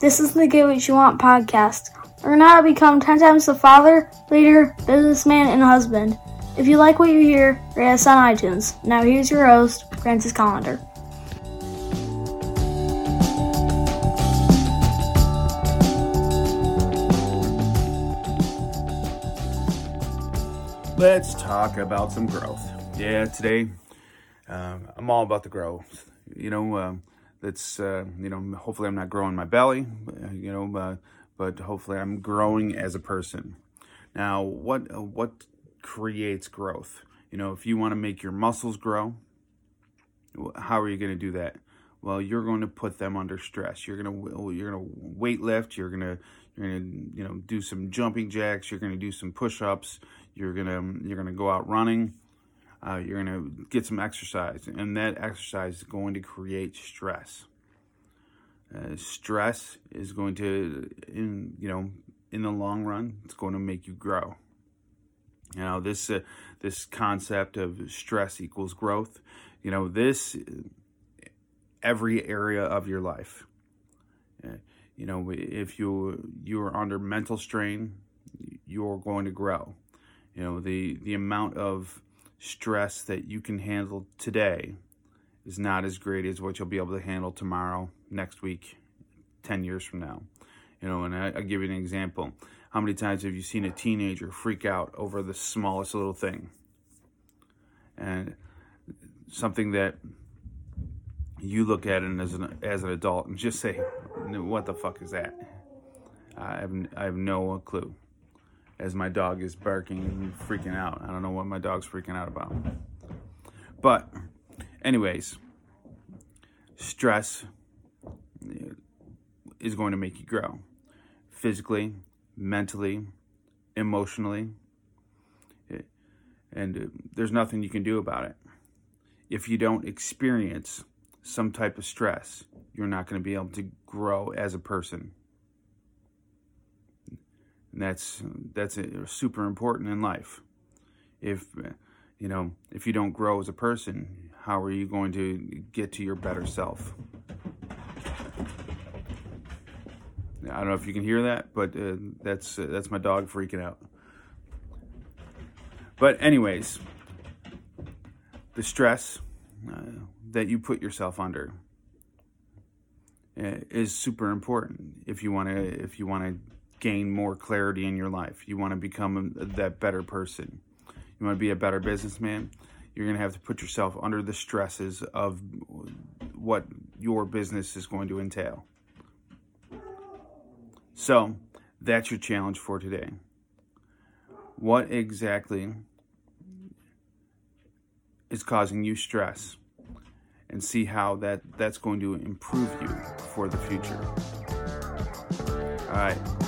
This is the Get What You Want podcast. Learn how to become 10 times the father, leader, businessman, and husband. If you like what you hear, rate us on iTunes. Now here's your host, Francis Collender. Let's talk about some growth. Yeah, today um, I'm all about the growth. You know, um, that's uh, you know, hopefully I'm not growing my belly. uh, You know, uh, but hopefully I'm growing as a person. Now, what uh, what creates growth? You know, if you want to make your muscles grow, how are you going to do that? Well, you're going to put them under stress. You're going to you're going to weight lift. You're going to you're going to you know do some jumping jacks. You're going to do some push-ups. You're going to you're going to go out running. Uh, you're going to get some exercise, and that exercise is going to create stress. Uh, stress is going to, in you know, in the long run, it's going to make you grow. Now, this uh, this concept of stress equals growth, you know, this every area of your life. Uh, you know, if you you are under mental strain, you're going to grow. You know, the the amount of stress that you can handle today is not as great as what you'll be able to handle tomorrow, next week, 10 years from now. You know, and I, I'll give you an example. How many times have you seen a teenager freak out over the smallest little thing? And something that you look at it as an, as an adult and just say, what the fuck is that? I have, I have no clue as my dog is barking and freaking out. I don't know what my dog's freaking out about. But, anyways, stress is going to make you grow physically, mentally, emotionally. And there's nothing you can do about it. If you don't experience some type of stress, you're not going to be able to grow as a person. That's that's super important in life. If you know, if you don't grow as a person, how are you going to get to your better self? I don't know if you can hear that, but uh, that's uh, that's my dog freaking out. But anyways, the stress uh, that you put yourself under uh, is super important if you want to if you want to gain more clarity in your life. You want to become a, that better person. You want to be a better businessman. You're going to have to put yourself under the stresses of what your business is going to entail. So, that's your challenge for today. What exactly is causing you stress? And see how that, that's going to improve you for the future. All right.